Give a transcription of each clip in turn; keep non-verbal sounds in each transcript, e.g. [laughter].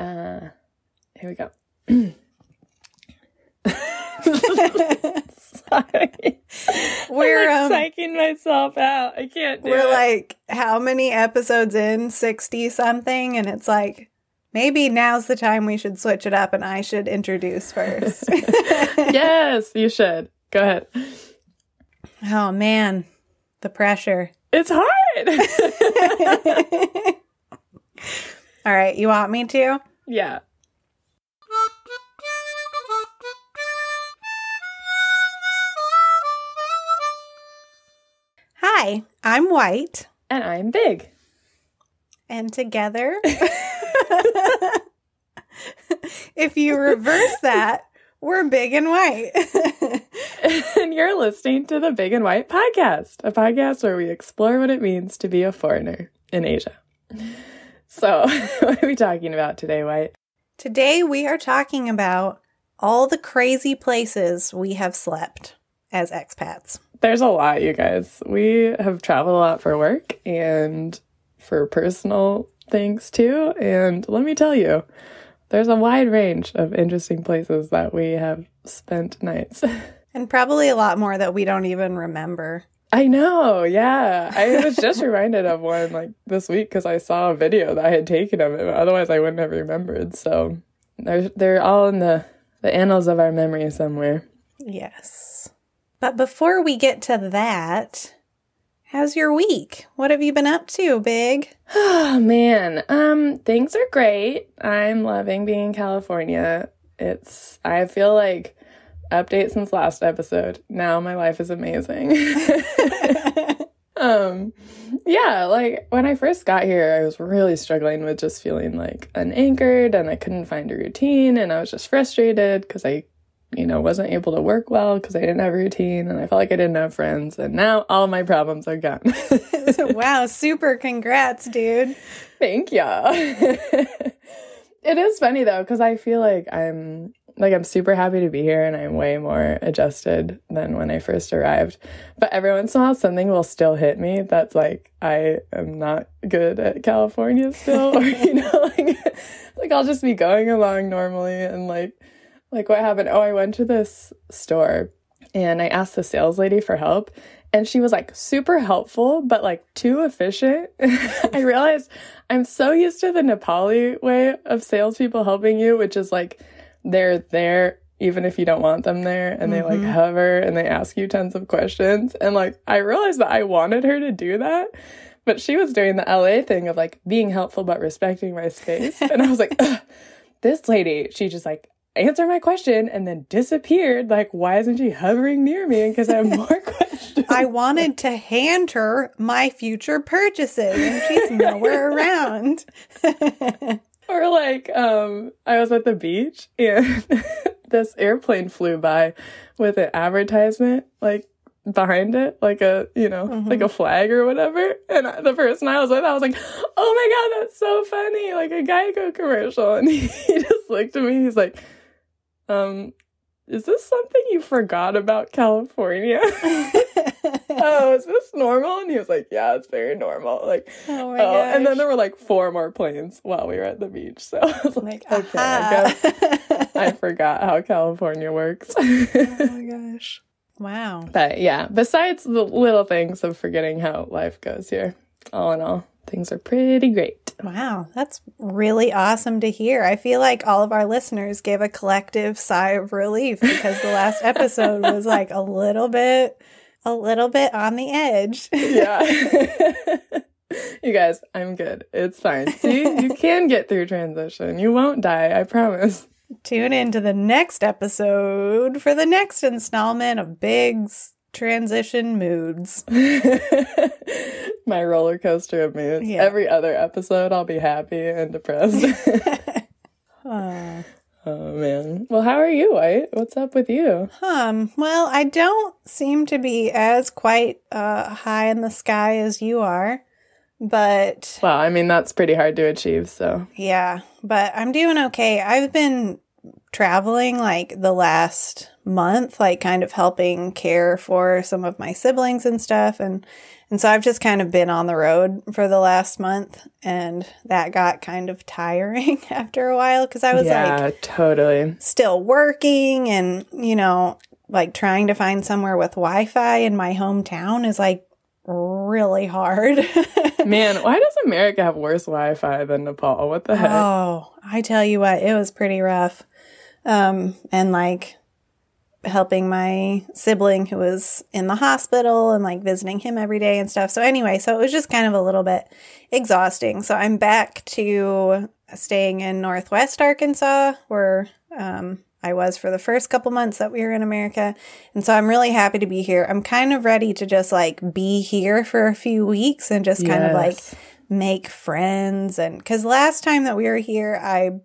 Uh, here we go. Sorry. We're I'm um, psyching myself out. I can't do we're it. like how many episodes in? 60 something and it's like maybe now's the time we should switch it up and I should introduce first. [laughs] yes, you should. Go ahead. oh man, the pressure. It's hard. [laughs] [laughs] All right, you want me to? Yeah. Hi, I'm White And I'm big. and together [laughs] if you reverse that, we're big and white. [laughs] and you're listening to the Big and White podcast, a podcast where we explore what it means to be a foreigner in Asia. So, [laughs] what are we talking about today, White? Today we are talking about all the crazy places we have slept as expats. There's a lot, you guys. We have traveled a lot for work and for personal things too. And let me tell you, there's a wide range of interesting places that we have spent nights. [laughs] And probably a lot more that we don't even remember. I know, yeah. I was just [laughs] reminded of one like this week because I saw a video that I had taken of it. Otherwise, I wouldn't have remembered. So they're they're all in the the annals of our memory somewhere. Yes. But before we get to that, how's your week? What have you been up to, Big? [sighs] Oh man, um, things are great. I'm loving being in California. It's I feel like update since last episode. Now my life is amazing. [laughs] um, yeah, like when I first got here, I was really struggling with just feeling like unanchored and I couldn't find a routine and I was just frustrated because I you know, wasn't able to work well because I didn't have a routine and I felt like I didn't have friends. And now all my problems are gone. [laughs] wow, [laughs] super congrats, dude. Thank you. it is funny though, because I feel like I'm like I'm super happy to be here and I'm way more adjusted than when I first arrived. But every once in a while something will still hit me that's like I am not good at California still. or [laughs] you know, like like I'll just be going along normally and like like what happened? Oh, I went to this store and I asked the sales lady for help and she was like super helpful but like too efficient. [laughs] I realized I'm so used to the Nepali way of salespeople helping you, which is like they're there even if you don't want them there and they like mm-hmm. hover and they ask you tons of questions. And like I realized that I wanted her to do that. But she was doing the LA thing of like being helpful but respecting my space. [laughs] And I was like, this lady, she just like answered my question and then disappeared. Like, why isn't she hovering near me? Because I have [laughs] more questions. I wanted to hand her my future purchases and she's nowhere [laughs] around. [laughs] Or like, um, I was at the beach and [laughs] this airplane flew by with an advertisement like behind it, like a you know, like a flag or whatever. And I- the person I was with, I was like, "Oh my god, that's so funny!" Like a Geico commercial, [laughs] and he, he just looked at me. He's like, "Um, is this something you forgot about California?" [laughs] [laughs] oh, is this normal? And he was like, "Yeah, it's very normal." Like, Oh my Oh, and then there were like four more planes while we were at the beach. So [laughs] I was like, Like, okay, I guess. I forgot how California works. oh my gosh. Wow. but yeah, besides the little things of forgetting how life goes here, all in all, things are pretty great. Wow, that's really awesome to hear. I feel like all of our listeners gave a collective sigh of relief because the last [laughs] episode was like a little bit a little bit on the edge. Yeah. [laughs] you guys, I'm good. It's fine. See, you can get through transition. You won't die, I promise. Tune in to the next episode for the next installment of Big's Transition Moods. [laughs] My roller coaster of moods. Yeah. Every other episode, I'll be happy and depressed. [laughs] [laughs] Uh, oh, man. Well, how are you, White? What's up with you? um, well, I don't seem to be as quite uh, high in the sky as you are, but Well, I mean, that's pretty hard to achieve, so. Yeah, but I'm doing okay. I've been traveling like the last month, like kind of helping care for some of my siblings and stuff and And so I've just kind of been on the road for the last month and that got kind of tiring [laughs] after a while because I was yeah, like totally. still working and, you know, like trying to find somewhere with Wi Fi in my hometown is like really hard. [laughs] Man, why does America have worse Wi Fi than Nepal? What the heck? Oh, I tell you what, it was pretty rough. Um, and like helping my sibling who was in the hospital and like visiting him every day and stuff. So anyway, so it was just kind of a little bit exhausting. So I'm back to staying in Northwest Arkansas where um, I was for the first couple months that we were in America. And so I'm really happy to be here. I'm kind of ready to just like be here for a few weeks and just kind of like make friends. And because last time that we were here, I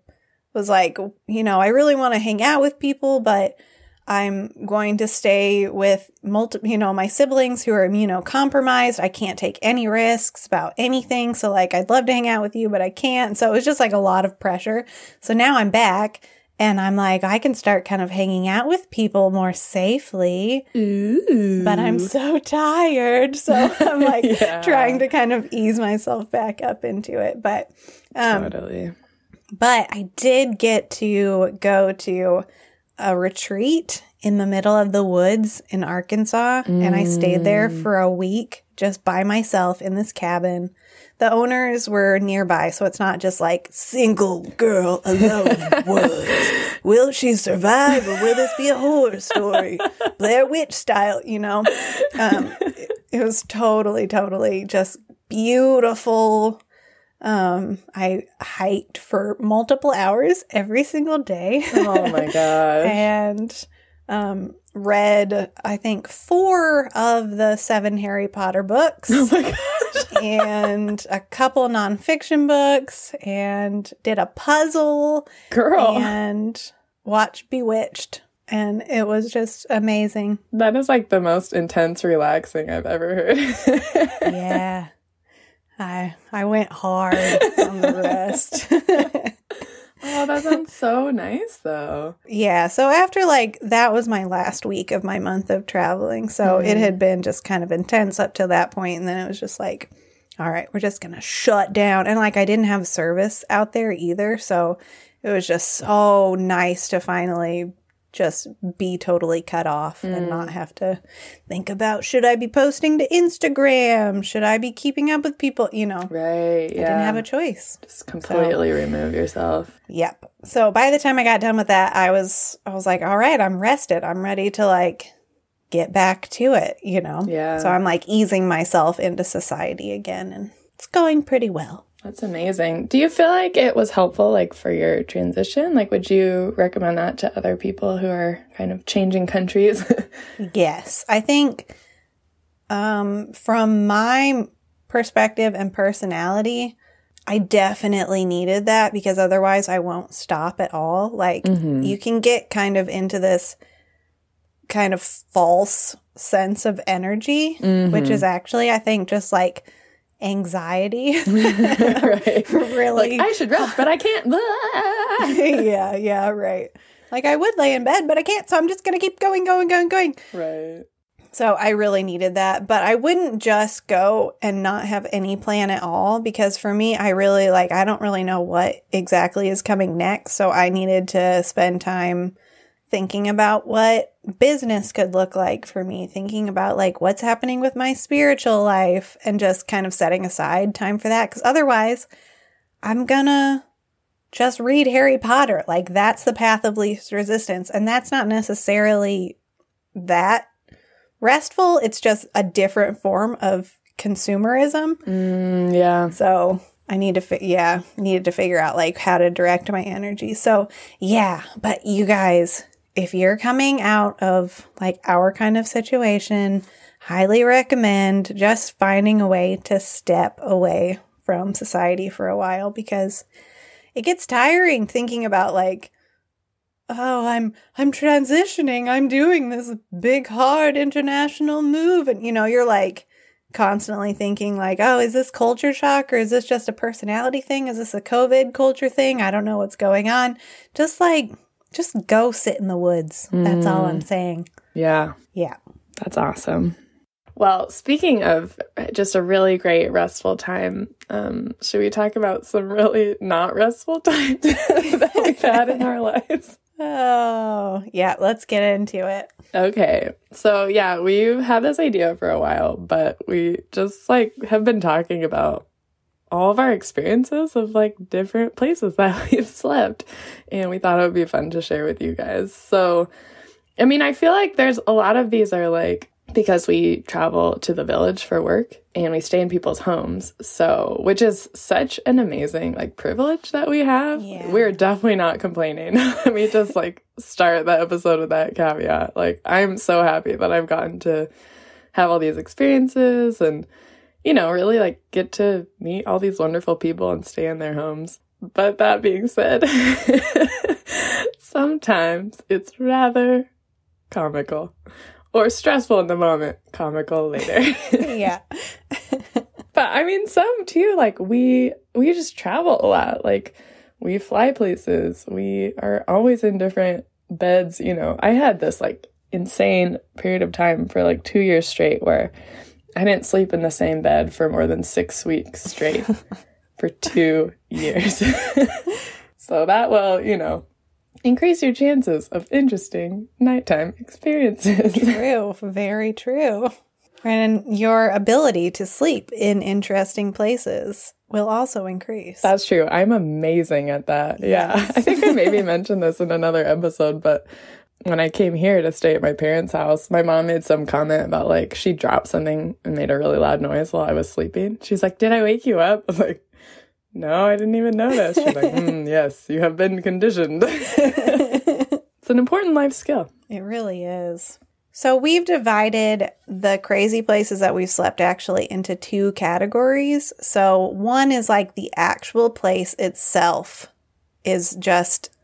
was like, you know, I really want to hang out with people, but I'm going to stay with multi, you know, my siblings who are immunocompromised. I can't take any risks about anything. So like, I'd love to hang out with you, but I can't. So it was just like a lot of pressure. So now I'm back and I'm like, I can start kind of hanging out with people more safely, Ooh. but I'm so tired. So [laughs] I'm like Yeah. trying to kind of ease myself back up into it. But, um, totally. but I did get to go to a retreat in the middle of the woods in Arkansas, and I stayed there for a week just by myself in this cabin. The owners were nearby, so it's not just like single girl alone in the woods. Will she survive, or will this be a horror story, [laughs] Blair Witch style? You know, um, it, it was totally, totally just beautiful. Um, I hiked for multiple hours every single day. Oh my [laughs] gosh. and um, read, I think, four of the seven Harry Potter books oh my gosh. [laughs] and a couple nonfiction books and did a puzzle Girl, and watched Bewitched. And it was just amazing. that is like the most intense relaxing I've ever heard. [laughs] Yeah. I I went hard on the rest. [laughs] oh, that sounds so nice though. Yeah, so after like that was my last week of my month of traveling. So it mm-hmm. had been just kind of intense up to that point and then it was just like all right, we're just going to shut down. And like I didn't have service out there either, so it was just so nice to finally just be totally cut off and mm. not have to think about should I be posting to Instagram? Should I be keeping up with people, you know. Right. Yeah. I didn't have a choice. Just completely remove yourself. Yep. So by the time I got done with that, I was I was like, all right, I'm rested. I'm ready to like get back to it, you know. Yeah. So I'm like easing myself into society again and it's going pretty well. That's amazing. Do you feel like it was helpful, like for your transition? Like, would you recommend that to other people who are kind of changing countries? [laughs] Yes. I think um from my perspective and personality, I definitely needed that because otherwise I won't stop at all. Like you can get kind of into this kind of false sense of energy, which is actually I think just like anxiety. [laughs] [laughs] right. really. Like, I should rest, but I can't. [laughs] yeah, yeah, right. Like I would lay in bed, but I can't, so I'm just going to keep going, going, going, going. right. So I really needed that, but I wouldn't just go and not have any plan at all because for me, I really like, I don't really know what exactly is coming next. So I needed to spend time thinking about what business could look like for me, thinking about like what's happening with my spiritual life and just kind of setting aside time for that. Cause otherwise, I'm gonna just read Harry Potter. Like that's the path of least resistance. And that's not necessarily that restful. It's just a different form of consumerism. Mm, yeah. So I need to, fi- yeah, needed to figure out like how to direct my energy. So yeah, but you guys, if you're coming out of like our kind of situation, highly recommend just finding a way to step away from society for a while because it gets tiring thinking about like oh i'm i'm transitioning. I'm doing this big hard international move. And you know you're like constantly thinking like oh is this culture shock or is this just a personality thing? Is this a covid culture thing? I don't know what's going on. Just like just go sit in the woods that's all i'm saying Yeah. yeah That's awesome. Well, speaking of just a really great restful time, um, should we talk about some really not restful [laughs] times that we've had in our lives? [laughs] Oh, yeah, let's get into it. Okay. So, yeah, we've had this idea for a while, but we just like have been talking about all of our experiences of like different places that [laughs] we've slept. And we thought it would be fun to share with you guys. So, I mean, I feel like there's a lot of these are like because we travel to the village for work and we stay in people's homes. So, which is such an amazing like privilege that we have. Yeah. We're definitely not complaining. [laughs] Let me just like start the episode with that caveat. Like, I'm so happy that I've gotten to have all these experiences and, you know, really like get to meet all these wonderful people and stay in their homes. But that being said, [laughs] sometimes it's rather comical or stressful in the moment, comical later. [laughs] yeah. [laughs] but I mean some too like we we just travel a lot. Like we fly places. We are always in different beds, you know. I had this like insane period of time for like 2 years straight where I didn't sleep in the same bed for more than 6 weeks straight [laughs] for 2 years. [laughs] so that will, you know, increase your chances of interesting nighttime experiences. [laughs] True. Very true. And your ability to sleep in interesting places will also increase. That's true. I'm amazing at that. Yeah. I think I maybe mentioned this in another episode, but when I came here to stay at my parents' house, my mom made some comment about like she dropped something and made a really loud noise while I was sleeping. She's like, Did I wake you up? I was like, No, I didn't even notice. She's like, mm, [laughs] Yes, you have been conditioned. [laughs] it's an important life skill. It really is. So we've divided the crazy places that we've slept actually into two categories. So one is like the actual place itself is just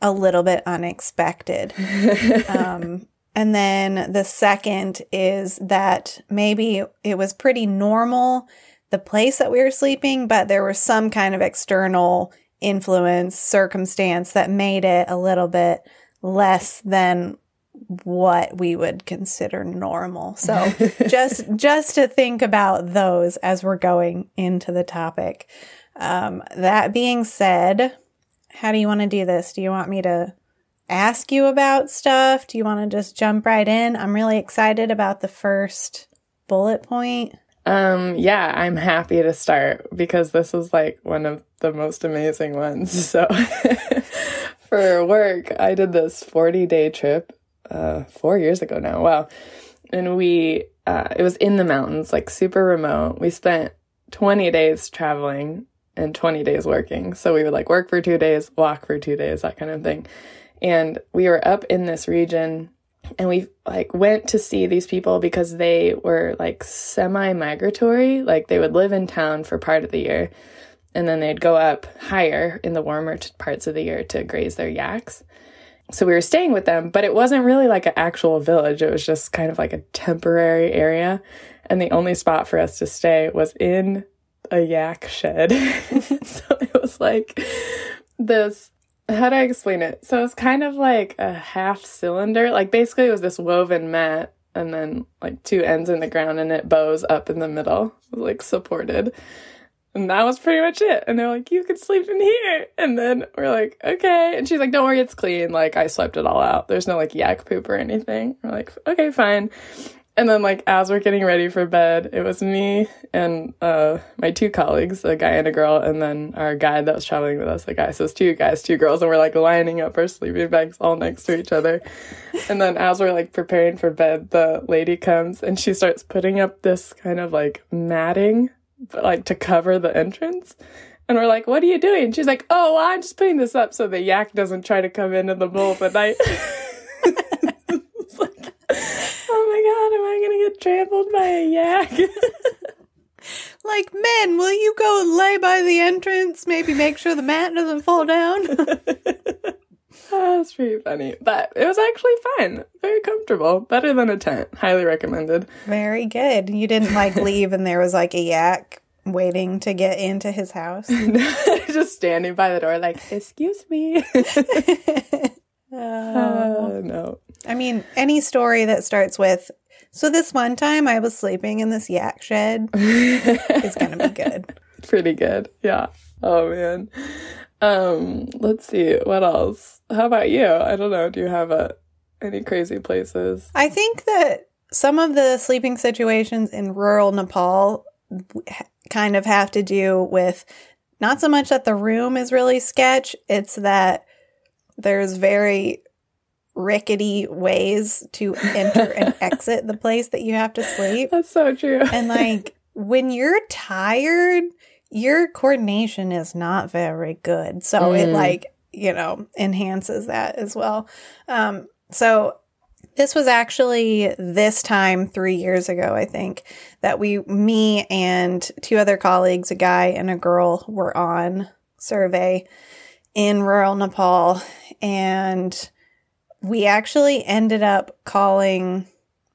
a little bit unexpected. [laughs] um, and then the second is that maybe it was pretty normal, the place that we were sleeping, but there was some kind of external influence, circumstance that made it a little bit less than what we would consider normal. So [laughs] just just to think about those as we're going into the topic. Um, that being said, how do you want to do this? Do you want me to ask you about stuff? Do you want to just jump right in? I'm really excited about the first bullet point. Um, yeah, I'm happy to start because this is like one of the most amazing ones. [laughs] So [laughs] for work, I did this 40 day trip uh, four years ago now. Wow. And we, uh, it was in the mountains, like super remote. We spent 20 days traveling and 20 days working. So we would like work for two days, walk for two days, that kind of thing. And we were up in this region and we like went to see these people because they were like semi migratory. Like they would live in town for part of the year and then they'd go up higher in the warmer parts of the year to graze their yaks so we were staying with them, but it wasn't really like an actual village. It was just kind of like a temporary area. And the only spot for us to stay was in a yak shed. [laughs] so it was like this how do I explain it? So it's kind of like a half cylinder. Like basically it was this woven mat and then like two ends in the ground and it bows up in the middle, like supported. And that was pretty much it. And they're like, you could sleep in here. And then we're like, okay. And she's like, don't worry, it's clean. Like, I swept it all out. There's no like yak poop or anything. We're like, okay, fine. And then, like, as we're getting ready for bed, it was me and uh, my two colleagues, a guy and a girl, and then our guide that was traveling with us, a guy. So it's two guys, two girls, and we're like lining up our sleeping bags all next to each other. And then, as we're like preparing for bed, the lady comes and she starts putting up this kind of like matting but like to cover the entrance. And we're like, what are you doing? She's like, oh, well, I'm just putting this up so the yak doesn't try to come into the of the night. [laughs] it's like, oh my God, am I going to get trampled by a yak? [laughs] Like, men, will you go and lay by the entrance? Maybe make sure the mat doesn't fall down. [laughs] oh, that's pretty funny. But it was actually fun. Very comfortable. Better than a tent. Highly recommended. Very good. You didn't like [laughs] leave and there was like a yak waiting to get into his house. Just standing by the door, like, excuse me. Oh. Uh, no. I mean, any story that starts with So this one time I was sleeping in this yak shed. it's gonna be good. [laughs] Pretty good. Yeah. Oh man. Um, let's see, what else? How about you? I don't know. Do you have a any crazy places? I think that some of the sleeping situations in rural Nepal kind of have to do with not so much that the room is really sketch, it's that there's very rickety ways to enter and [laughs] exit the place that you have to sleep. That's so true. And like when you're tired, your coordination is not very good. So mm. it like, you know, enhances that as well. Um, so this was actually this time three years ago, I think, that we, me and two other colleagues, a guy and a girl, were on survey in rural Nepal. And we actually ended up calling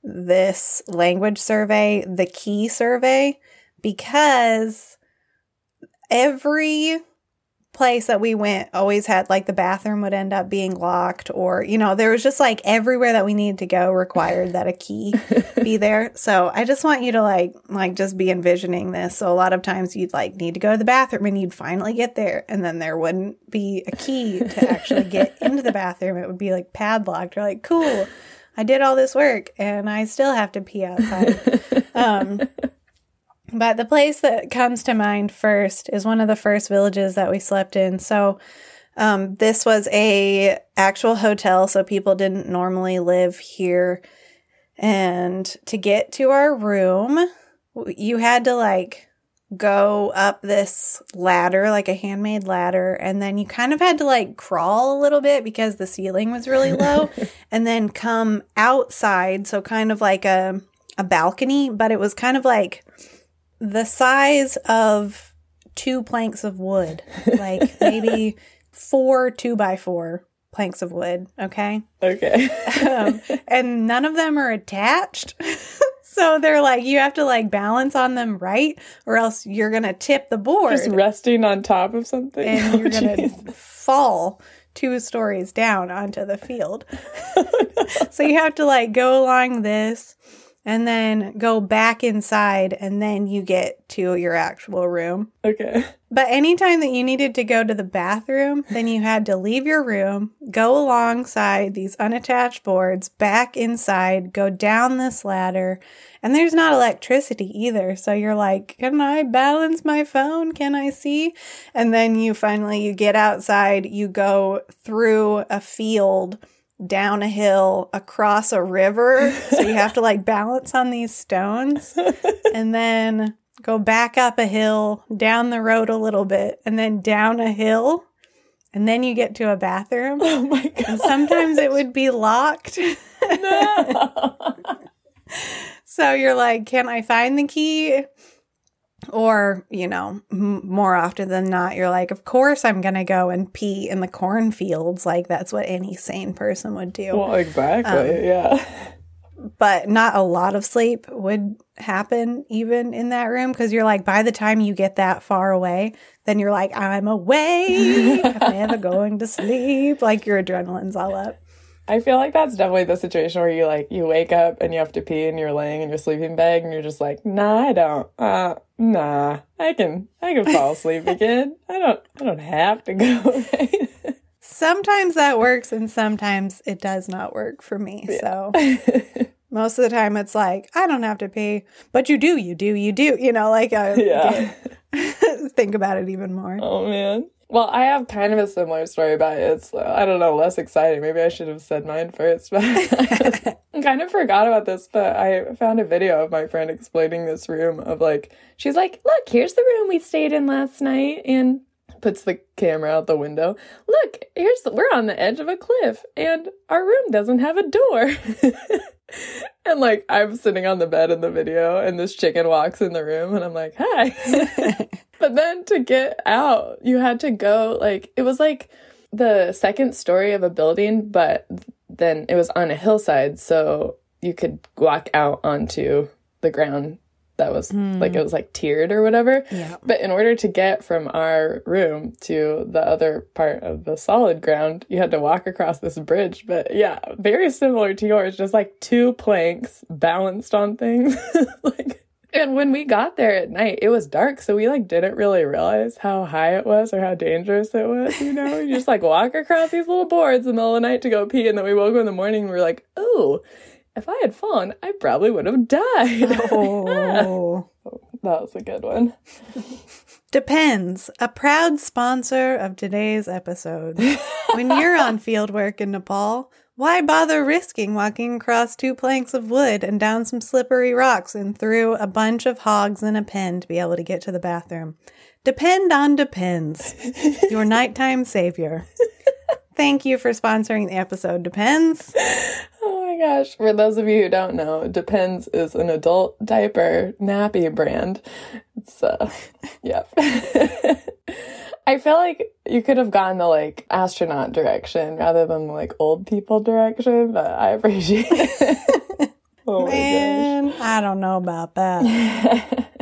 this language survey the key survey because every place that we went always had like the bathroom would end up being locked or you know there was just like everywhere that we needed to go required that a key [laughs] be there. So i just want you to like like just be envisioning this. So a lot of times you'd like need to go to the bathroom and you'd finally get there and then there wouldn't be a key to actually get [laughs] into the bathroom. It would be like padlocked. You're like cool i did all this work and i still have to pee outside. [laughs] Um but the place that comes to mind first is one of the first villages that we slept in. So um, this was a actual hotel, so people didn't normally live here. And to get to our room, you had to like go up this ladder, like a handmade ladder, and then you kind of had to like crawl a little bit because the ceiling was really low, [laughs] and then come outside, so kind of like a a balcony, but it was kind of like the size of two planks of wood, like [laughs] maybe four two by four planks of wood. Okay. Okay. um, and none of them are attached. [laughs] so they're like, you have to like balance on them right, or else you're going to tip the board. Just resting on top of something. And you're oh, going to fall two stories down onto the field. [laughs] so you have to like go along this and then go back inside and then you get to your actual room. Okay. But anytime that you needed to go to the bathroom, then you had to leave your room, go alongside these unattached boards, back inside, go down this ladder, and there's not electricity either. So you're like, can I balance my phone? Can I see? And then you finally you get outside, you go through a field down a hill across a river. so you have to like [laughs] balance on these stones [laughs] and then go back up a hill, down the road a little bit, and then down a hill. And then you get to a bathroom. Oh my god. And sometimes it would be locked. No. [laughs] so you're like, can I find the key? Or, you know, m- more often than not, you're like, of course I'm going to go and pee in the cornfields. Like, that's what any sane person would do. Well, exactly. Um, yeah. But not a lot of sleep would happen even in that room because you're like, by the time you get that far away, then you're like, I'm awake. [laughs] I'm never going to sleep. Like, your adrenaline's all up. I feel like that's definitely the situation where you like you wake up and you have to pee and you're laying in your sleeping bag and you're just like, nah, I don't. Uh, nah, I can I can fall asleep [laughs] again. I don't I don't have to go. [laughs] sometimes that works and sometimes it does not work for me. Yeah. So [laughs] most of the time it's like I don't have to pee, but you do, you do, you do. You know, like I yeah. think about it even more. Oh man. Well, I have kind of a similar story, but it's, I don't know, less exciting. Maybe I should have said mine first. But [laughs] I kind of forgot about this, but I found a video of my friend explaining this room of like, she's like, look, here's the room we stayed in last night. And puts the camera out the window. Look, here's the, we're on the edge of a cliff and our room doesn't have a door. [laughs] and like I'm sitting on the bed in the video and this chicken walks in the room and I'm like, "Hi." [laughs] but then to get out, you had to go like it was like the second story of a building, but then it was on a hillside so you could walk out onto the ground that was hmm. like it was like tiered or whatever. Yeah. But in order to get from our room to the other part of the solid ground, you had to walk across this bridge. But yeah, very similar to yours, just like two planks balanced on things. [laughs] like and when we got there at night, it was dark, so we like didn't really realize how high it was or how dangerous it was, you know? you just like walk across these little boards in the middle of the night to go pee, and then we woke up in the morning and we are like, oh, if I had fallen, I probably would have died. [laughs] Oh. [laughs] that was a good one. Depends. A proud sponsor of today's episode. [laughs] when you're on fieldwork in Nepal, why bother risking walking across two planks of wood and down some slippery rocks and through a bunch of hogs in a pen to be able to get to the bathroom? Depend on Depends, your [laughs] nighttime savior. Thank you for sponsoring the episode, Depends. Oh my gosh. For those of you who don't know, Depends is an adult diaper nappy brand. It's, uh, [laughs] yep. [laughs] I feel like you could have gone the like astronaut direction rather than the, like old people direction, but I appreciate it. [laughs] oh my Man, I don't know about that. [laughs]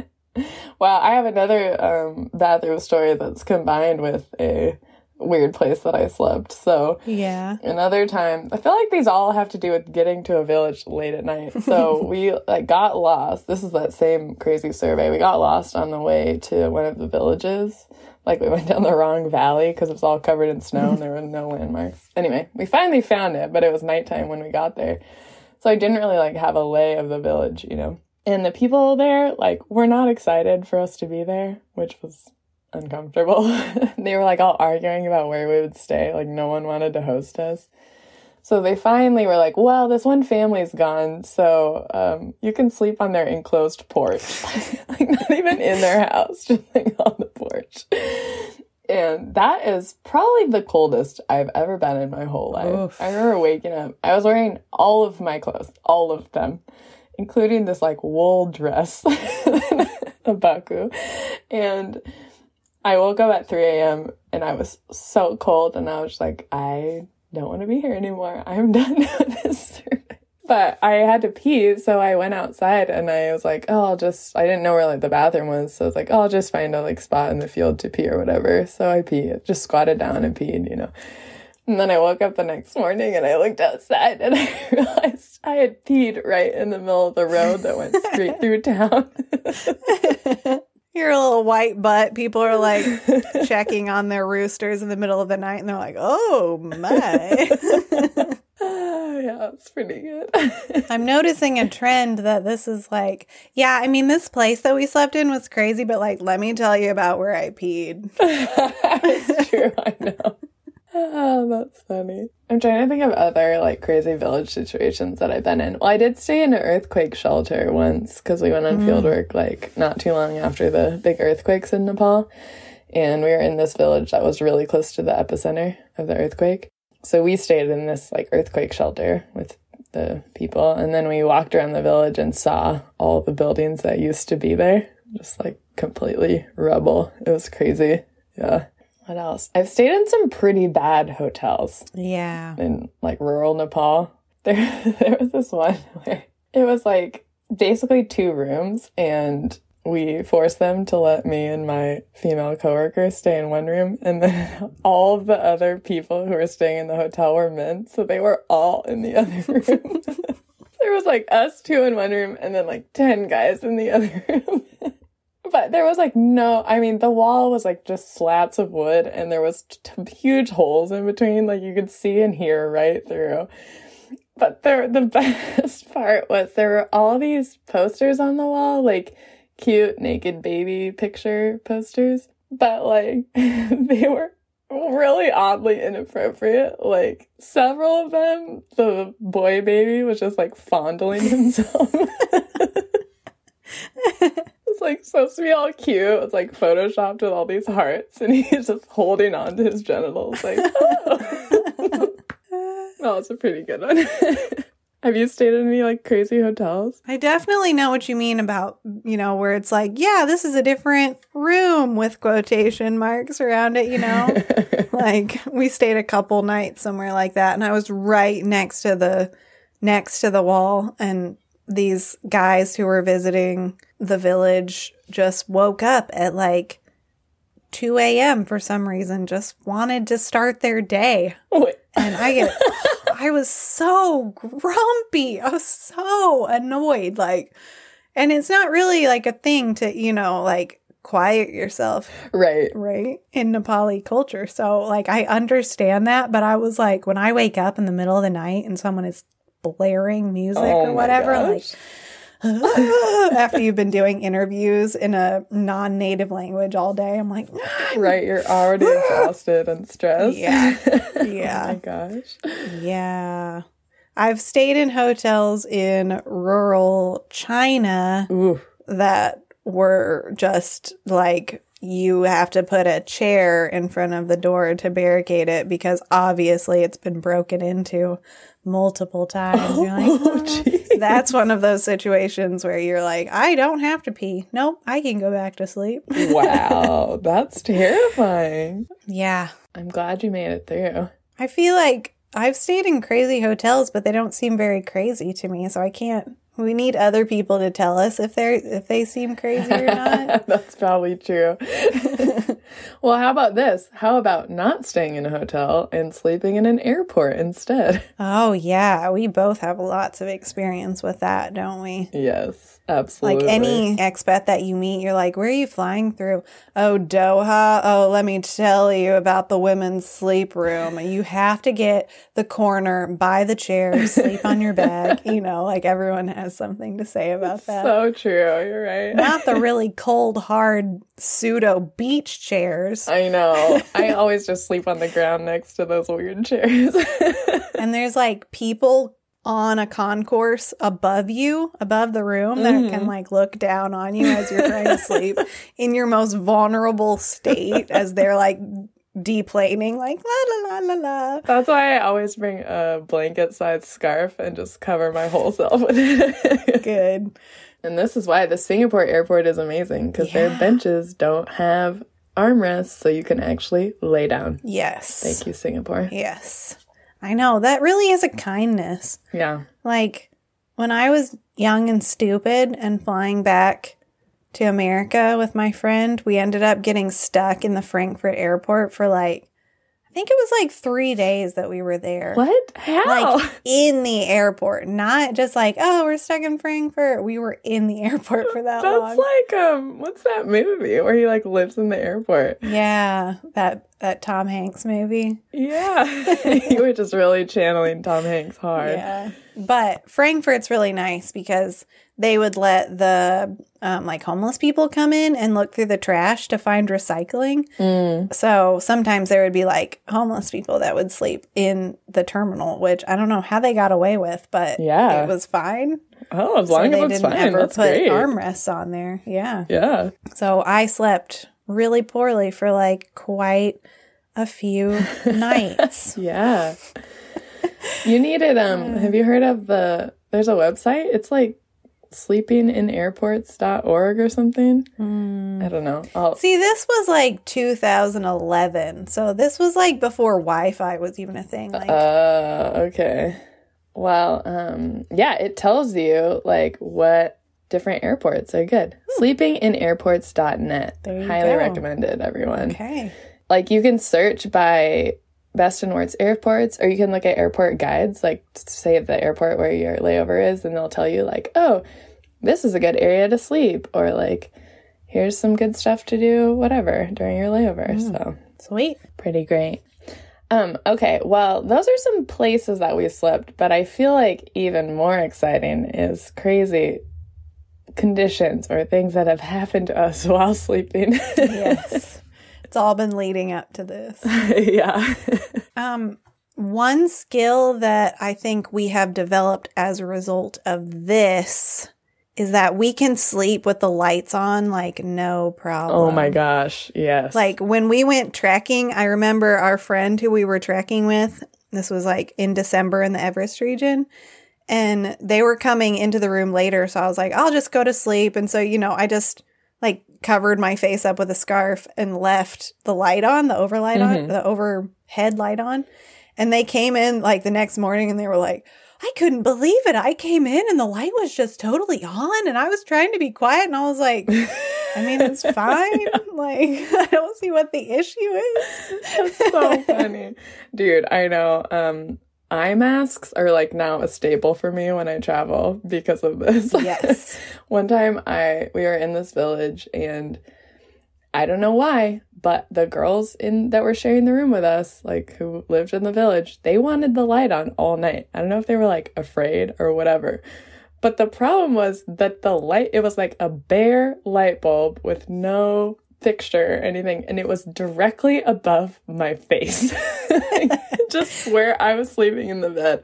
Wow, I have another um, bathroom story that's combined with a weird place that I slept. So Yeah. another time i feel like these all have to do with getting to a village late at night so [laughs] we like got lost this is that same crazy survey we got lost on the way to one of the villages like we went down the wrong valley because it was all covered in snow and there were no landmarks anyway we finally found it but it was nighttime when we got there so i didn't really like have a lay of the village you know and the people there like were not excited for us to be there which was uncomfortable. [laughs] they were like all arguing about where we would stay. Like no one wanted to host us. So they finally were like, well, this one family's gone, so um, you can sleep on their enclosed porch. [laughs] like not even in their house, [laughs] just like on the porch. And that is probably the coldest I've ever been in my whole life. Oof. I remember waking up. I was wearing all of my clothes, all of them, including this like wool dress, [laughs] a baku. And I woke up at 3 a.m. and I was so cold and I was just like, I don't want to be here anymore. [laughs] I'm done [laughs] with this survey. But I had to pee, so I went outside and I was like, oh, I'll just, I didn't know where like the bathroom was. So I was like, oh, I'll just find a like spot in the field to pee or whatever. So I peed, just squatted down and peed, you know. And then I woke up the next morning and I looked outside and [laughs] I realized I had peed right in the middle of the road that went straight through town. You're a little white butt. People are like [laughs] checking on their roosters in the middle of the night and they're like, oh my. Ah, [laughs] yeah, it's pretty good. [laughs] I'm noticing a trend that this is like, yeah, I mean, this place that we slept in was crazy, but like, let me tell you about where I peed. it's true, I know. Oh, [laughs] that's funny. I'm trying to think of other like crazy village situations that I've been in. Well, I did stay in an earthquake shelter once because we went on field mm. work like not too long after the big earthquakes in Nepal. And we were in this village that was really close to the epicenter of the earthquake. So we stayed in this like earthquake shelter with the people. And then we walked around the village and saw all the buildings that used to be there, just like completely rubble. It was crazy. Yeah. What else? I've stayed in some pretty bad hotels Yeah. in like rural Nepal. [laughs] There, there was this one where it was like basically two rooms, and we forced them to let me and my female coworker stay in one room, and then [laughs] all the other people who were staying in the hotel were men, so they were all in the [laughs] other room. there was like us two in one room, and then like ten guys in the other room. But there was like no, I mean, the wall was like just slats of wood and there was t- huge holes in between. Like you could see and hear right through. But there, the [laughs] best part was there were all these posters on the wall, like cute naked baby picture posters. But like [laughs] they were really oddly inappropriate. Like several of them, the boy baby was just like fondling himself. [laughs] It's like supposed to be all cute. It's like photoshopped with all these hearts, and [laughs] he's just holding on to his genitals. Like, oh. [laughs] no, it's a pretty good one. [laughs] Have you stayed in any like crazy hotels? I definitely know what you mean about, you know, where it's like, yeah, this is a different room with quotation marks around it, you know? like we stayed a couple nights somewhere like that and I was right next to the next to the wall and these guys who were visiting the village just woke up at like 2 a.m. for some reason, just wanted to start their day. Wait. And I get, [laughs] I was so grumpy. I was so annoyed. Like, and it's not really like a thing to, you know, like quiet yourself, Right. right? In Nepali culture. So, like, I understand that. But I was like, when I wake up in the middle of the night and someone is blaring music Oh or whatever, like, [laughs] after you've been doing interviews in a non native language all day, I'm like, ah, right, you're already ah. exhausted and stressed. Yeah. [laughs] oh Yeah. my gosh. yeah. I've stayed in hotels in rural China Ooh. that were just like you have to put a chair in front of the door to barricade it because obviously it's been broken into multiple times. You're like, Oh, "Oh." that's one of those situations where you're like, I don't have to pee. Nope, I can go back to sleep. Wow, [laughs] that's terrifying. Yeah. I'm glad you made it through. I feel like I've stayed in crazy hotels, but they don't seem very crazy to me, so I can't. We need other people to tell us if they're if they seem crazy or not. [laughs] That's probably true. [laughs] well, how about this? How about not staying in a hotel and sleeping in an airport instead? [laughs] oh yeah, we both have lots of experience with that, don't we? Yes, absolutely. Like any expat that you meet, you're like, "Where are you flying through?" Oh, Doha. Oh, let me tell you about the women's sleep room. You have to get the corner by the chair, sleep on your bag. [laughs] You know, like everyone has something to say about that. So true. You're right. not the really [laughs] cold, hard pseudo beach chairs. I know. I [laughs] always just sleep on the ground next to those weird chairs. And there's like people on a concourse above you, above the room, that Mhm. can like look down on you as you're trying to [laughs] sleep in your most vulnerable state as they're like deplaning, like la la la la la. That's why I always bring a blanket sized scarf and just cover my whole self with it. Good. [laughs] and this is why the Singapore airport is amazing because their benches don't have armrests, so you can actually lay down. Yes. Thank you, Singapore. Yes. I know. That really is a kindness. Yeah. Like when I was young and stupid and flying back to America with my friend, we ended up getting stuck in the Frankfurt airport for like, I think it was like three days that we were there. What? How? Like in the airport, not just like, oh, we're stuck in Frankfurt. We were in the airport for that That's long. like um, what's that movie where he like lives in the airport? yeah, that that Tom Hanks movie. Yeah, [laughs] you were just really channeling Tom Hanks hard. Yeah. But Frankfurt's really nice because they would let the um, like homeless people come in and look through the trash to find recycling. Mm. So sometimes there would be like homeless people that would sleep in the terminal, which I don't know how they got away with, but Yeah. it was fine. Oh, as So long they as it's didn't fine, ever that's put great. armrests on there. Yeah. yeah. So I slept really poorly for like quite a few [laughs] nights. Yeah. You needed um have you heard of the there's a website? It's like sleepinginairports.org or something. Hmm. I don't know. I'll, See, this was like 2011. So this was like before Wi Fi was even a thing. Like, uh okay. Well, um yeah, it tells you like what different airports are good. Sleepinginairports.net. There you Highly go. recommended everyone. okay. like you can search by best and worst airports or you can look at airport guides like say at the airport where your layover is and they'll tell you like oh this is a good area to sleep or like here's some good stuff to do whatever during your layover so Sweet. pretty great um okay well those are some places that we slept but i feel like even more exciting is crazy conditions or things that have happened to us [laughs] while sleeping Yes. It's all been leading up to this. [laughs] yeah Um, one skill that I think we have developed as a result of this is that we can sleep with the lights on like no problem. Oh my gosh, yes. Like when we went trekking, I remember our friend who we were trekking with, this was like in December in the Everest region, and they were coming into the room later. So I was like, I'll just go to sleep. And so, you know, I just like covered my face up with a scarf and left the light on, the overlight on, Mhm. the overhead light on. And they came in like the next morning and they were like, I couldn't believe it. I came in and the light was just totally on and I was trying to be quiet and I was like, I mean, it's [laughs] fine. yeah. Like, [laughs] I don't see what the issue is. That's so funny. Dude, I know. Um, eye masks are like now a staple for me when I travel because of this. Yes. [laughs] One time I we were in this village and I don't know why, but the girls in that were sharing the room with us, like who lived in the village, they wanted the light on all night. I don't know if they were like afraid or whatever. But the problem was that the light, it was like a bare light bulb with no fixture or anything, and it was directly above my face. [laughs] Just where I was sleeping in the bed.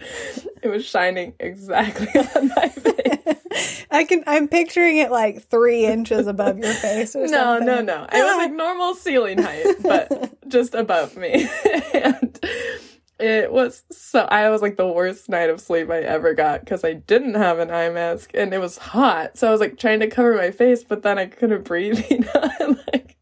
It was shining exactly [laughs] on my face. I can I'm picturing it like three inches above your face or no, something. No, no, no. It was like [laughs] normal ceiling height, but just above me. [laughs] and it was so I was like the worst night of sleep I ever got because I didn't have an eye mask and it was hot. So I was like trying to cover my face, but then I couldn't breathe, you know? like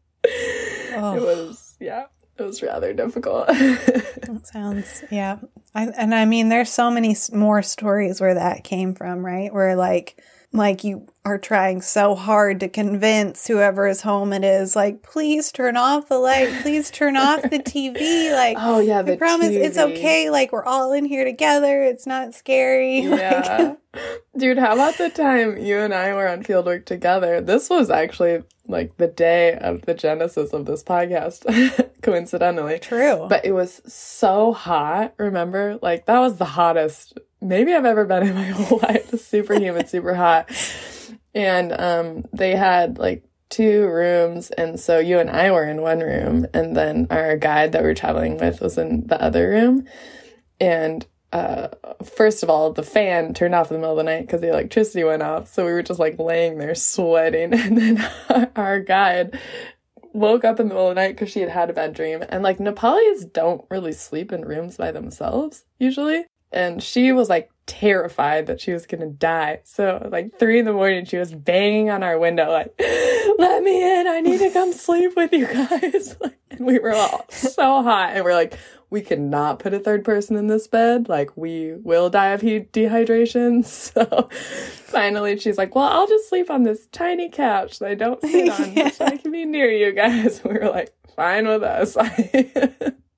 oh. it was yeah, it was rather difficult. [laughs] that sounds yeah. I, and I mean there's so many more stories where that came from, right? Where like like you are trying so hard to convince whoever is home it is like please turn off the light. Please turn off the [laughs] tv like oh yeah the promise TV. it's okay. Like we're all in here together. It's not scary. [laughs] Yeah. Like, dude how about the time you and i were on fieldwork together? This was actually like the day of the genesis of this podcast [laughs] coincidentally. True. But it was so hot remember? Like that was the hottest maybe I've ever been in my [laughs] whole life. super humid, super hot. And um, they had like two rooms. And so you and I were in one room. And then our guide that we are traveling with was in the other room. And uh, first of all, the fan turned off in the middle of the night because the electricity went off. So we were just like laying there sweating. [laughs] And then [laughs] our guide woke up in the middle of the night because she had had a bad dream. And like Nepalis don't really sleep in rooms by themselves usually and she was like terrified that she was gonna die. So like three in the morning, she was banging on our window like, "Let me in! I need to come [laughs] sleep with you guys." [laughs] and we were all so hot, and we're like, "We cannot put a third person in this bed. Like we will die of heat dehydration." [laughs] So finally, she's like, "Well, I'll just sleep on this tiny couch that I don't sit on, yeah. so I can be near you guys." we were like, "Fine with us."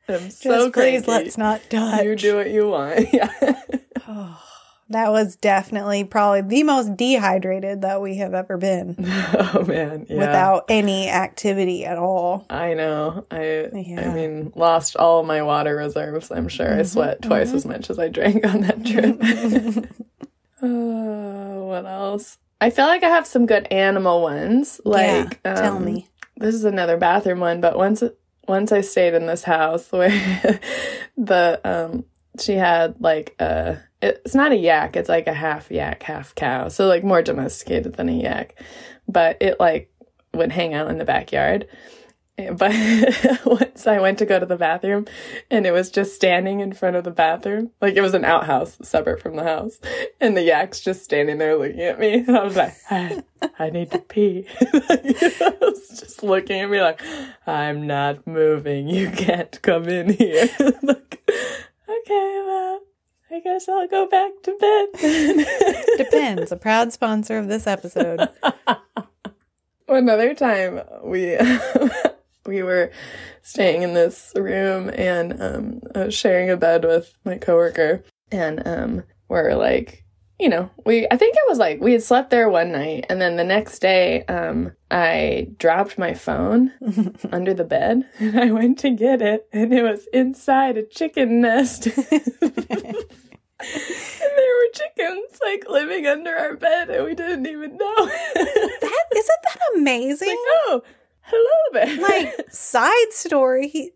I'm Just so please cranky. let's not touch. You do what you want. [laughs] Yeah. oh, that was definitely probably the most dehydrated that we have ever been. [laughs] Oh man, yeah. Without any activity at all. I know. I yeah. I mean, lost all my water reserves. I'm sure mm-hmm. I sweat twice mm-hmm. as much as I drank on that trip. [laughs] oh, what else? I feel like I have some good animal ones. Like, yeah, tell um, me. This is another bathroom one, but once once I stayed in this house [laughs] where the um she had like a it's not a yak, it's like a half yak, half cow. So like more domesticated than a yak. But it like would hang out in the backyard. But [laughs] once I went to go to the bathroom and it was just standing in front of the bathroom, like it was an outhouse separate from the house, and the yak's just standing there looking at me. And [laughs] I was like, I, I need to pee. [laughs] I was just looking at me like, I'm not moving. You can't come in here. like, okay, well, I guess I'll go back to bed. Depends. A proud sponsor of this episode. Another time we we were staying in this room and um, I was sharing a bed with my coworker, and um, we're like, you know, we I think it was like we had slept there one night, and then the next day, um, I dropped my phone [laughs] under the bed, [laughs] and I went to get it, and it was inside a chicken nest. [laughs] and there were chickens like living under our bed and we didn't even know. that isn't that amazing? Like, oh, hello there. like [laughs] side story, he,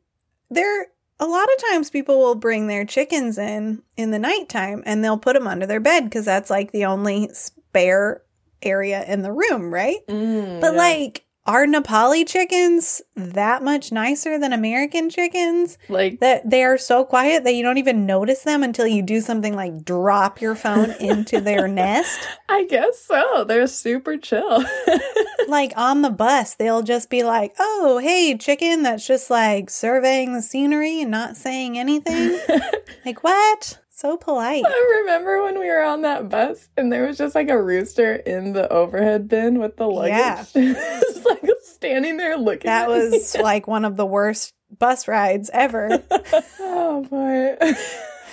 there a lot of times people will bring their chickens in in the nighttime and they'll put them under their bed because that's like the only spare area in the room, right? Mm, but yeah. like are Nepali chickens that much nicer than American chickens? Like that they are so quiet that you don't even notice them until you do something like drop your phone [laughs] into their nest? I guess so. They're super chill. [laughs] like on the bus, they'll just be like, "Oh, hey, chicken that's just like surveying the scenery and not saying anything." [laughs] like, "What?" So polite. I remember when we were on that bus and there was just like a rooster in the overhead bin with the luggage. Yeah. [laughs] It's like standing there looking. That at was me. [laughs] like one of the worst bus rides ever. [laughs] oh boy.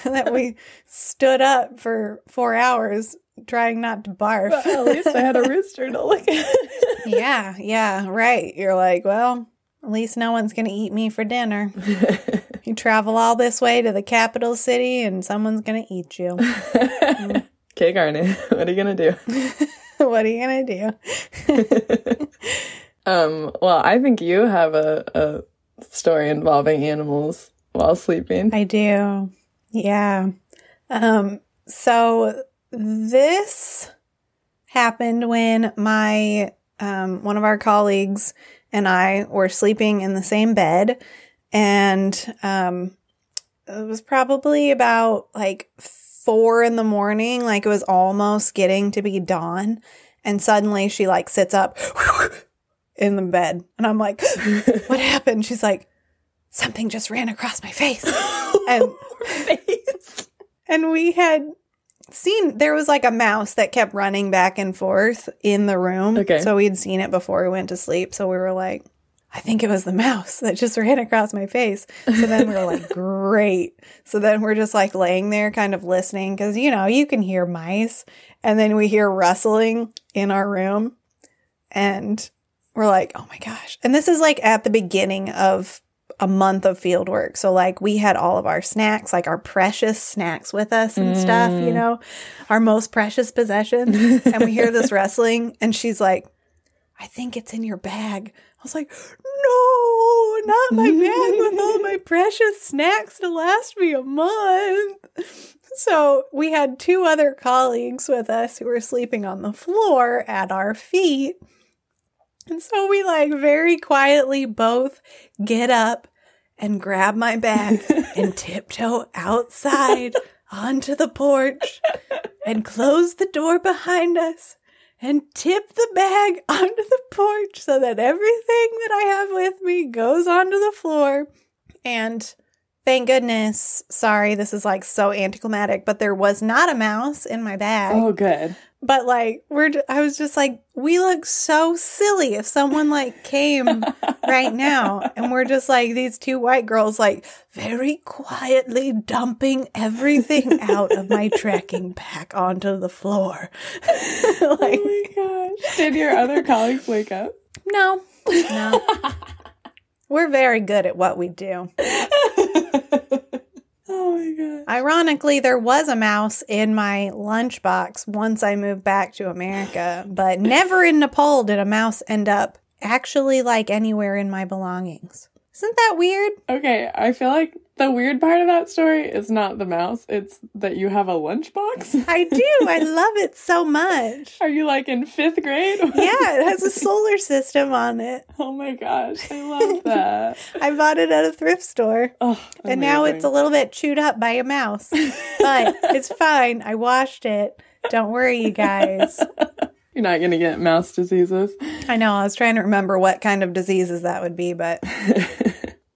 that we stood up for four hours trying not to barf. But at least I had a rooster to look at. yeah, yeah, right. You're like, well, at least no one's going to eat me for dinner. You travel all this way to the capital city and someone's going to eat you. [laughs] okay, Garnet, [laughs] what are you gonna do? [laughs] what are you going to do? um, well, I think you have a, a story involving animals while sleeping. I do. Yeah. Um so this happened when my um one of our colleagues and I were sleeping in the same bed and um it was probably about like 4 in the morning like it was almost getting to be dawn and suddenly she like sits up [laughs] in the bed and I'm like what [laughs] happened she's like something just ran across my face [laughs] and face. and we had seen there was like a mouse that kept running back and forth in the room. Okay. So we'd seen it before we went to sleep. So we were like, I think it was the mouse that just ran across my face. So then we were like, [laughs] great. So then we're just like laying there kind of listening because, you know, you can hear mice. And then we hear rustling in our room. And we're like, oh my gosh. And this is like at the beginning of a month of field work. So like we had all of our snacks, like our precious snacks with us and stuff, you mm. know, our most precious possession. and we hear this [laughs] rustling and she's like, I think it's in your bag. Was like, no, not my bag with all my [laughs] precious snacks to last me a month. So we had two other colleagues with us who were sleeping on the floor at our feet. And so we like very quietly both get up and grab my bag and [laughs] tiptoe outside onto the porch and close the door behind us and tip the bag [laughs] onto the porch so that everything that I have with me goes onto the floor. And thank goodness, sorry, this is like so anticlimactic, but there was not a mouse in my bag. Oh, good. But like we're I was just like we look so silly if someone like came [laughs] right now and we're just like these two white girls like very quietly dumping everything [laughs] out of my trekking pack onto the floor. [laughs] Oh like my gosh. Did your other colleagues wake up? no. No. we're very good at what we do. Oh my gosh. Ironically, there was a mouse in my lunchbox once I moved back to America, but [laughs] never in Nepal did a mouse end up actually like anywhere in my belongings. Isn't that weird? Okay, I feel like the weird part of that story is not the mouse, it's that you have a lunchbox. [laughs] I do. I love it so much. Are you like in fifth grade? [laughs] Yeah, it has a solar system on it. Oh my gosh, I love [laughs] that. I bought it at a thrift store. Oh, And now it's a little bit chewed up by a mouse. But it's fine. I washed it. Don't worry, you guys. You're not gonna get mouse diseases. I know. I was trying to remember what kind of diseases that would be, but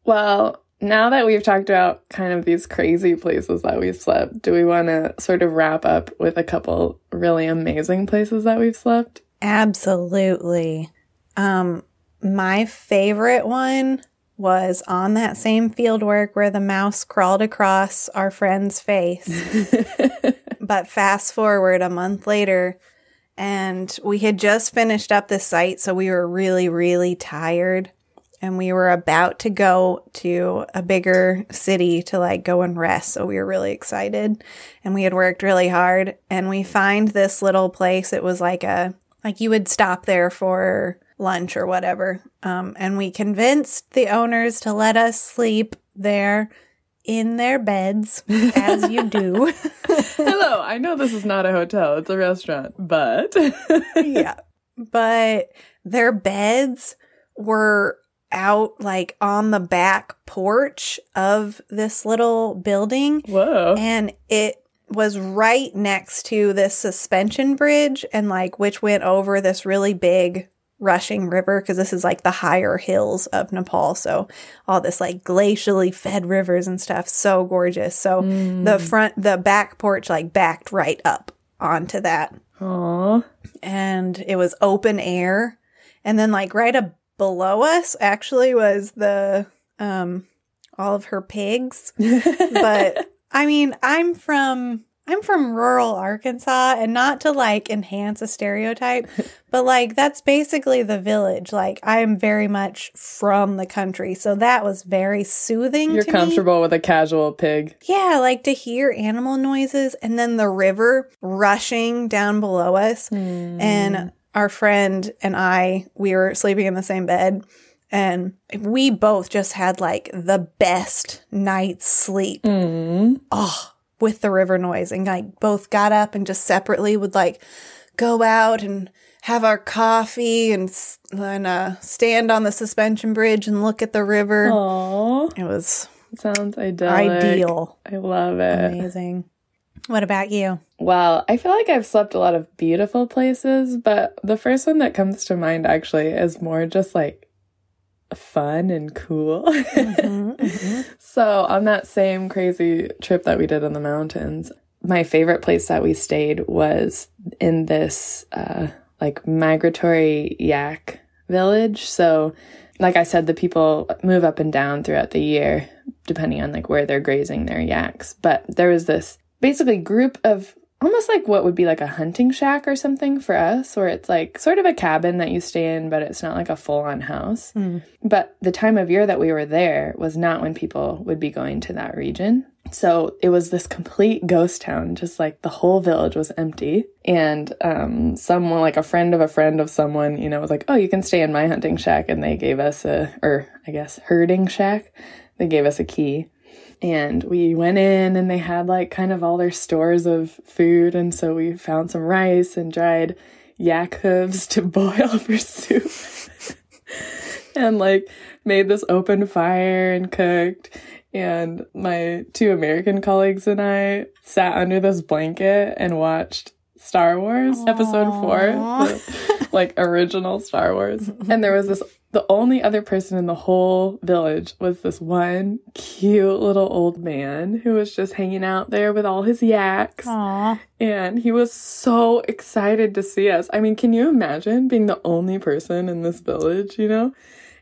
Well, now that we've talked about kind of these crazy places that we've slept, do we want to sort of wrap up with a couple really amazing places that we've slept? Absolutely. Um, my favorite one was on that same field work where the mouse crawled across our friend's face. [laughs] but fast forward a month later, and we had just finished up the site, so we were really, really tired. And we were about to go to a bigger city to like go and rest. So we were really excited. And we had worked really hard. And we find this little place. It was like a, like you would stop there for lunch or whatever. Um, and we convinced the owners to let us sleep there in their beds, as you do. [laughs] Hello, I know this is not a hotel, it's a restaurant, but [laughs] yeah. But their beds were out like on the back porch of this little building whoa. and it was right next to this suspension bridge and like which went over this really big rushing river because this is like the higher hills of Nepal. So all this like glacially fed rivers and stuff. So gorgeous. So hmm. the front, the back porch like backed right up onto that. Aw. And it was open air. And then like right up below us actually was the, um, all of her pigs. but [laughs] I mean, I'm from I'm from rural Arkansas and not to like enhance a stereotype, [laughs] but like that's basically the village. Like I'm very much from the country. So that was very soothing You're to me. comfortable with a casual pig. Yeah, like to hear animal noises and then the river rushing down below us. And our friend and I, we were sleeping in the same bed. And we both just had like the best night's sleep. Mm. Oh, with the river noise. And like both got up and just separately would like go out and have our coffee and, and uh, stand on the suspension bridge and look at the river. Aw. It was it Sounds idyllic. ideal. I love it. Amazing. What about you? Well, I feel like I've slept a lot of beautiful places, but the first one that comes to mind actually is more just like fun and cool. [laughs] so, on that same crazy trip that we did in the mountains, my favorite place that we stayed was in this uh, like migratory yak village. So, like I said, the people move up and down throughout the year depending on like where they're grazing their yaks. But there was this basically group of almost like what would be like a hunting shack or something for us, where it's like sort of a cabin that you stay in, but it's not like a full on house. But the time of year that we were there was not when people would be going to that region. So it was this complete ghost town, just like the whole village was empty. And um, someone, like a friend of a friend of someone, you know, was like, oh, you can stay in my hunting shack. And they gave us a, or I guess herding shack. They gave us a key. And we went in and they had like kind of all their stores of food. And so we found some rice and dried yak hooves to [laughs] boil for soup. [laughs] and like made this open fire and cooked. And my two American colleagues and I sat under this blanket and watched Star Wars episode four, [laughs] [laughs] like original Star Wars. [laughs] And there was this, the only other person in the whole village was this one cute little old man who was just hanging out there with all his yaks. Aw. And he was so excited to see us. I mean, can you imagine being the only person in this village, you know?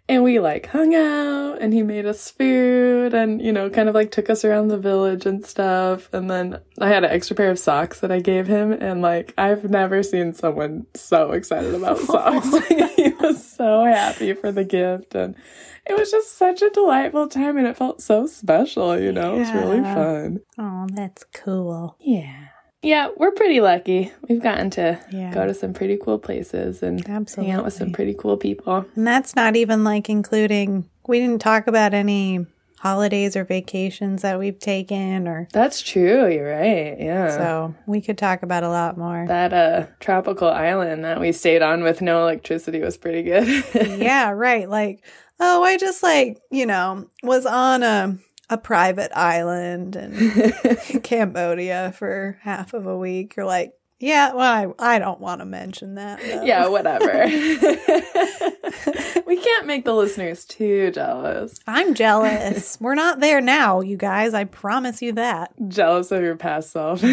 And we like hung out and he made us food and, you know, kind of like took us around the village and stuff. And then I had an extra pair of socks that I gave him. And like, I've never seen someone so excited about [laughs] socks. [laughs] he was so happy for the gift. And it was just such a delightful time and it felt so special, you know? It was really fun. Oh, that's cool. Yeah. Yeah, we're pretty lucky. We've gotten to Yeah. go to some pretty cool places and hang out with some pretty cool people. And that's not even like including, we didn't talk about any holidays or vacations that we've taken or That's true. You're right. Yeah. so we could talk about a lot more. that uh tropical island that we stayed on with no electricity was pretty good. [laughs] yeah, right. Like, oh, I just like, you know, was on a a private island in [laughs] Cambodia for half of a week. You're like, yeah, well, I, I don't want to mention that. though. yeah, whatever. [laughs] we can't make the listeners too jealous. I'm jealous. [laughs] We're not there now, you guys. I promise you that. Jealous of your past self.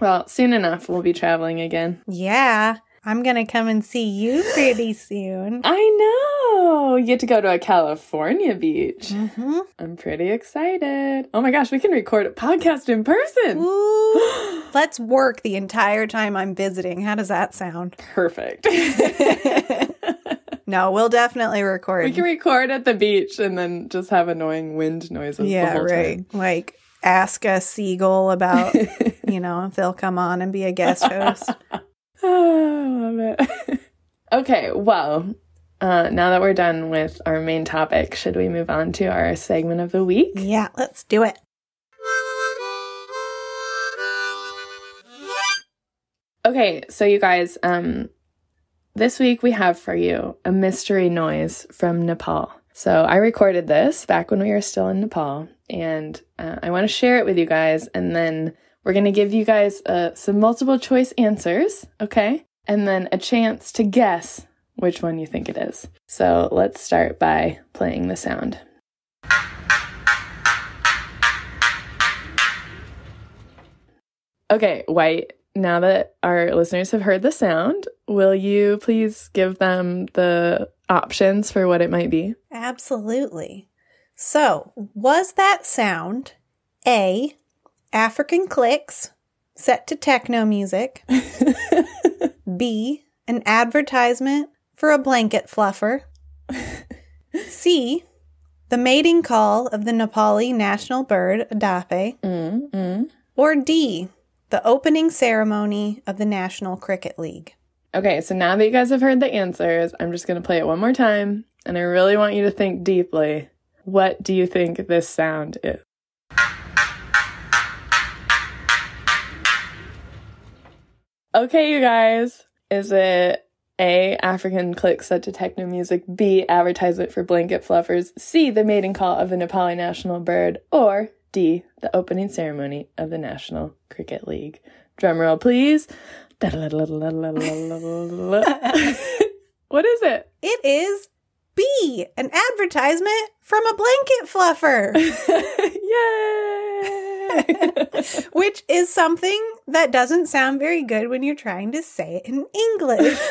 well, soon enough we'll be traveling again. Yeah. I'm going to come and see you pretty soon. [laughs] I know. You get to go to a California beach. hmm I'm pretty excited. Oh my gosh, we can record a podcast in person. Ooh. [gasps] Let's work the entire time I'm visiting. How does that sound? Perfect. [laughs] [laughs] No, we'll definitely record. we can record at the beach and then just have annoying wind noises the yeah, right. Like ask a seagull about, you know, if they'll come on and be a guest host. Oh, [sighs] I love it. [laughs] okay, well, uh, now that we're done with our main topic, should we move on to our segment of the week? yeah, let's do it. Okay, so you guys, um, this week we have for you a mystery noise from Nepal. So I recorded this back when we were still in Nepal, and uh, I want to share it with you guys, and then we're going to give you guys uh, some multiple choice answers, okay? And then a chance to guess which one you think it is. So let's start by playing the sound. Okay, White, now that our listeners have heard the sound, will you please give them the options for what it might be? Absolutely. So, was that sound A, African clicks set to techno music? [laughs] B, an advertisement for a blanket fluffer? [laughs] C, the mating call of the Nepali national bird, a Danphe? Mm, mm. Or D, the opening ceremony of the National Cricket League? Okay, so now that you guys have heard the answers, I'm just going to play it one more time, and I really want you to think deeply. What do you think this sound is? Okay, you guys, is it A, African click set to techno music, B, advertisement for blanket fluffers, C, the mating call of the Nepali national bird, or D, the opening ceremony of the National Cricket League? Drumroll, please. [laughs] what is it? It is B, an advertisement from a blanket fluffer. [laughs] Yay! [laughs] which is something that doesn't sound very good when you're trying to say it in English. [laughs]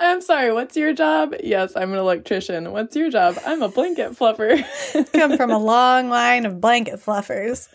I'm sorry, what's your job? Yes, I'm an electrician. What's your job? I'm a blanket fluffer. Come from a [laughs] long line of blanket fluffers.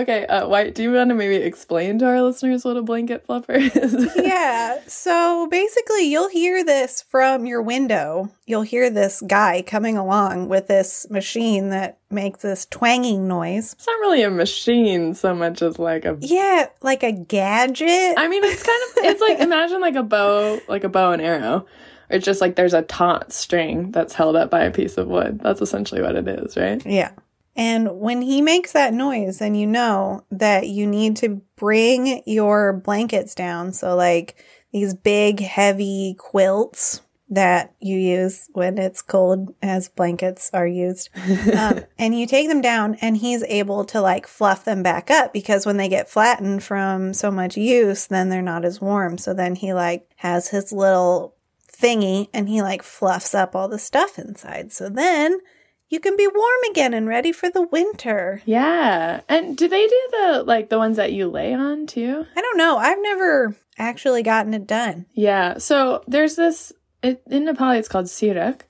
Okay, uh, White, do you want to maybe explain to our listeners what a blanket fluffer is? [laughs] yeah, so basically, you'll hear this from your window. You'll hear this guy coming along with this machine that makes this twanging noise. It's not really a machine so much as like a Yeah, like a gadget. I mean, it's kind of it's like [laughs] imagine like a bow, like a bow and arrow. Or it's just like there's a taut string that's held up by a piece of wood. That's essentially what it is, right? Yeah. And when he makes that noise, then you know that you need to bring your blankets down. So, like these big, heavy quilts that you use when it's cold as blankets are used. [laughs] um, and you take them down, and he's able to like fluff them back up because when they get flattened from so much use, then they're not as warm. So then he like has his little thingy and he like fluffs up all the stuff inside. So then you can be warm again and ready for the winter. Yeah. And do they do the like the ones that you lay on too? I don't know. I've never actually gotten it done. Yeah. So there's this it, in Nepali it's called sirak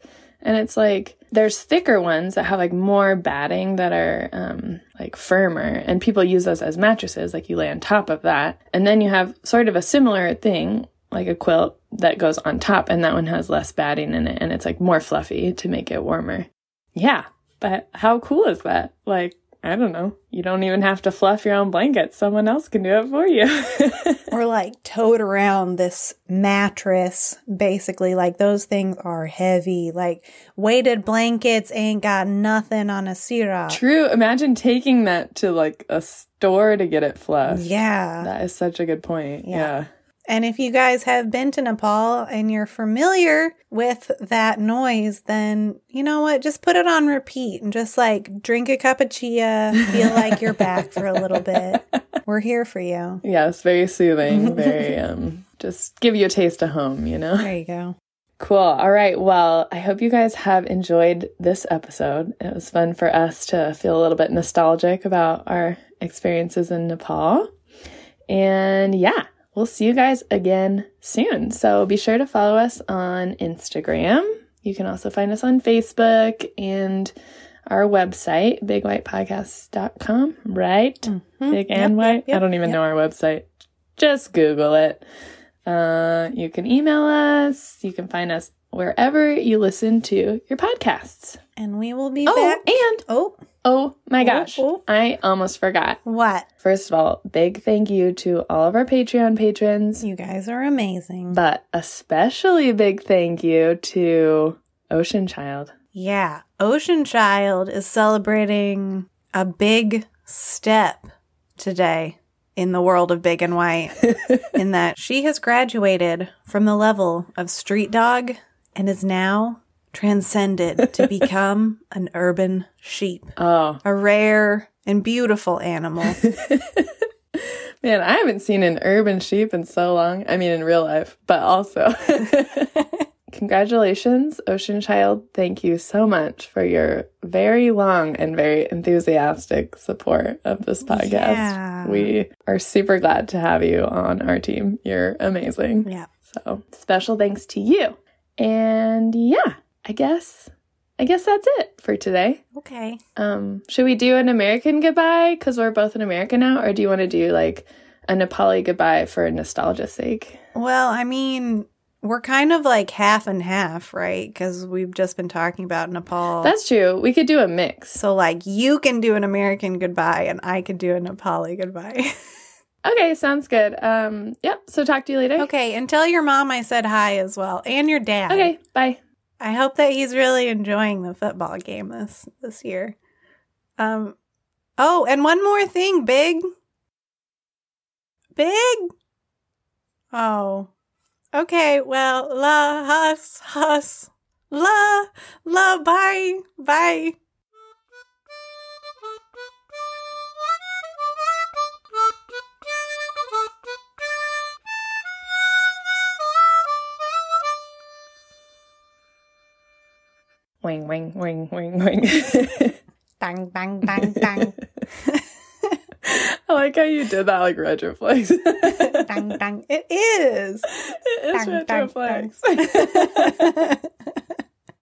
and it's like there's thicker ones that have like more batting that are um like firmer and people use those as mattresses like you lay on top of that. And then you have sort of a similar thing like a quilt that goes on top and that one has less batting in it and it's like more fluffy to make it warmer. Yeah, but how cool is that? Like, I don't know. You don't even have to fluff your own blanket. Someone else can do it for you. [laughs] or like tote around this mattress. Basically, like those things are heavy. Like weighted blankets ain't got nothing on a sirak. True. Imagine taking that to like a store to get it fluffed. Yeah. That is such a good point. Yeah. yeah. And if you guys have been to Nepal and you're familiar with that noise, then you know what? Just put it on repeat and just like drink a cup of chia, feel like you're [laughs] back for a little bit. We're here for you. Yes, very soothing. [laughs] Very, um, just give you a taste of home, you know? There you go. Cool. All right. Well, I hope you guys have enjoyed this episode. It was fun for us to feel a little bit nostalgic about our experiences in Nepal. And yeah, we'll see you guys again soon. So be sure to follow us on Instagram. You can also find us on Facebook and our website, bigwhitepodcast.com, right? Mm-hmm. Big and white. Yep, yep, I don't even know our website. Just Google it. Uh, you can email us. You can find us wherever you listen to your podcasts. And we will be oh, back. And oh, Oh my oh, gosh. Oh, oh. I almost forgot. What? First of all, big thank you to all of our Patreon patrons. You guys are amazing. But especially big thank you to Ocean Child. Yeah. Ocean Child is celebrating a big step today in the world of Big and White [laughs] in that she has graduated from the level of street dog and is now transcended to [laughs] become an urban sheep. Oh. A rare and beautiful animal. [laughs] Man, I haven't seen an urban sheep in so long. I mean, in real life, but also. [laughs] Congratulations, Ocean Child. Thank you so much for your very long and very enthusiastic support of this podcast. Yeah. We are super glad to have you on our team. You're amazing. Yeah. So, special thanks to you. And yeah, I guess I guess that's it for today. Okay. Um, should we do an American goodbye because we're both in America now, or do you want to do like a Nepali goodbye for nostalgia's sake? Well, I mean, we're kind of like half and half, right? Because we've just been talking about Nepal. That's true. We could do a mix. so, like, you can do an American goodbye and I could do a Nepali goodbye. [laughs] Okay, sounds good. Um, yep. So talk to you later. okay. And tell your mom I said hi as well and your dad. Okay. Bye. I hope that he's really enjoying the football game this this year. Um oh, and one more thing, big. Big? Oh. Okay, well, la hus hus. La la bye. Bye. Wing, wing, wing, wing, wing. Bang bang bang bang. I like how you did that like retroflex. bang [laughs] bang. It is. it is Bang, bang, retroflex. bang. [laughs]